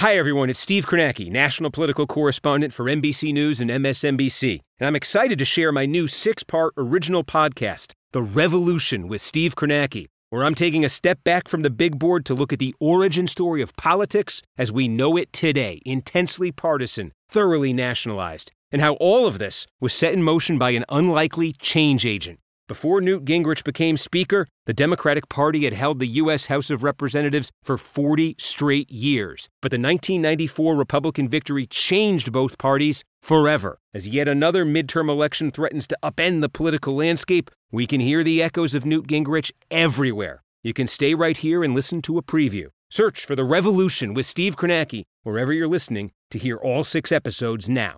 Hi, everyone. It's Steve Kornacki, national political correspondent for NBC News and MSNBC. And I'm excited to share my new six part original podcast, The Revolution with Steve Kornacki, where I'm taking a step back from the big board to look at the origin story of politics as we know it today, intensely partisan, thoroughly nationalized, and how all of this was set in motion by an unlikely change agent before Newt Gingrich became Speaker, the Democratic Party had held the U.S. House of Representatives for 40 straight years. But the 1994 Republican victory changed both parties forever. As yet another midterm election threatens to upend the political landscape, we can hear the echoes of Newt Gingrich everywhere. You can stay right here and listen to a preview. Search for The Revolution with Steve Kornacki wherever you're listening to hear all six episodes now.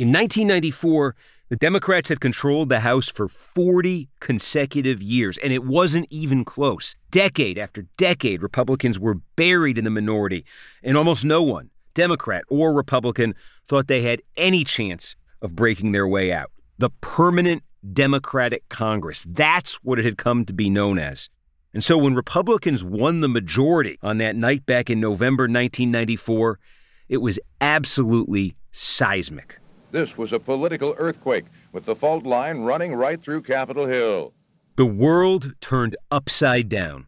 In 1994, the Democrats had controlled the House for 40 consecutive years, and it wasn't even close. Decade after decade, Republicans were buried in the minority, and almost no one, Democrat or Republican, thought they had any chance of breaking their way out. The permanent Democratic Congress. That's what it had come to be known as. And so when Republicans won the majority on that night back in November 1994, it was absolutely seismic. This was a political earthquake with the fault line running right through Capitol Hill. The world turned upside down.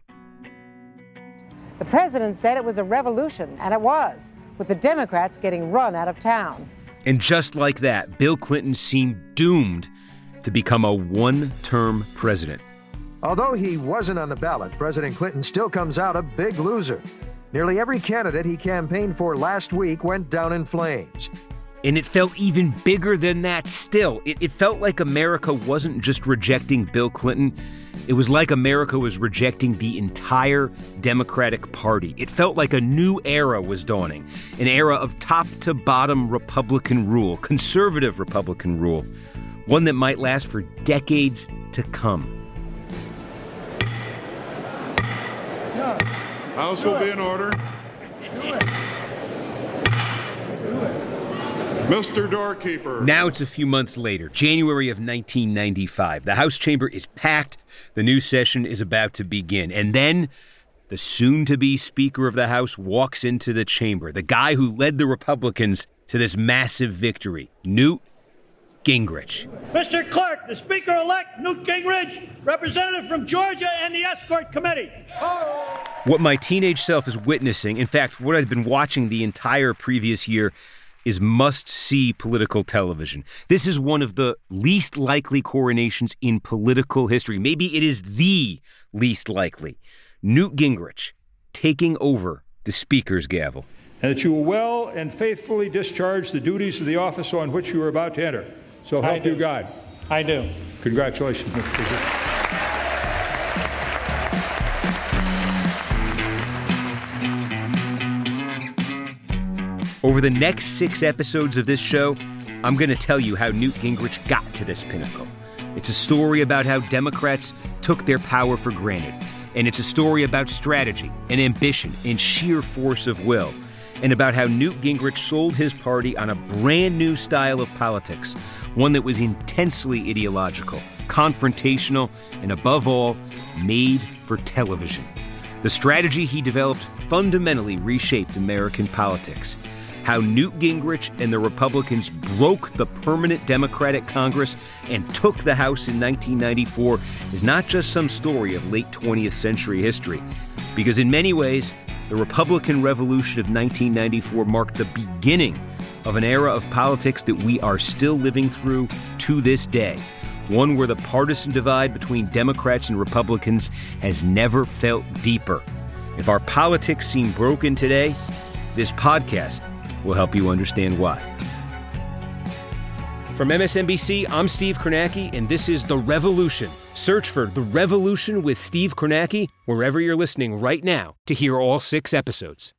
The president said it was a revolution, and it was, with the Democrats getting run out of town. And just like that, Bill Clinton seemed doomed to become a one term president. Although he wasn't on the ballot, President Clinton still comes out a big loser. Nearly every candidate he campaigned for last week went down in flames. And it felt even bigger than that still. It, it, felt like America wasn't just rejecting Bill Clinton, it was like America was rejecting the entire Democratic Party. It felt like a new era was dawning an era of top to bottom Republican rule, conservative Republican rule, one that might last for decades to come. House will be in order. Mr. Doorkeeper. Now it's a few months later, January of 1995. The House chamber is packed. The new session is about to begin. And then the soon to be Speaker of the House walks into the chamber, the guy who led the Republicans to this massive victory, Newt Gingrich. Mr. Clerk, the Speaker elect, Newt Gingrich, representative from Georgia and the Escort Committee. What my teenage self is witnessing, in fact, what I've been watching the entire previous year, is must see political television. This is one of the least likely coronations in political history. Maybe it is the least likely. Newt Gingrich taking over the Speaker's gavel. And that you will well and faithfully discharge the duties of the office on which you are about to enter. So help you God. I do. Congratulations, Mr. President. Over the next six episodes of this show, I'm going to tell you how Newt Gingrich got to this pinnacle. It's a story about how Democrats took their power for granted. And it's a story about strategy and ambition and sheer force of will. And about how Newt Gingrich sold his party on a brand new style of politics, one that was intensely ideological, confrontational, and above all, made for television. The strategy he developed fundamentally reshaped American politics how Newt Gingrich and the Republicans broke the permanent Democratic Congress and took the House in 1994 is not just some story of late 20th century history, because in many ways, the Republican Revolution of 1994 marked the beginning of an era of politics that we are still living through to this day. One where the partisan divide between Democrats and Republicans has never felt deeper. If our politics seem broken today, this podcast will help you understand why. From MSNBC, I'm Steve Kornacki, and this is The Revolution. Search for The Revolution with Steve Kornacki wherever you're listening right now to hear all six episodes.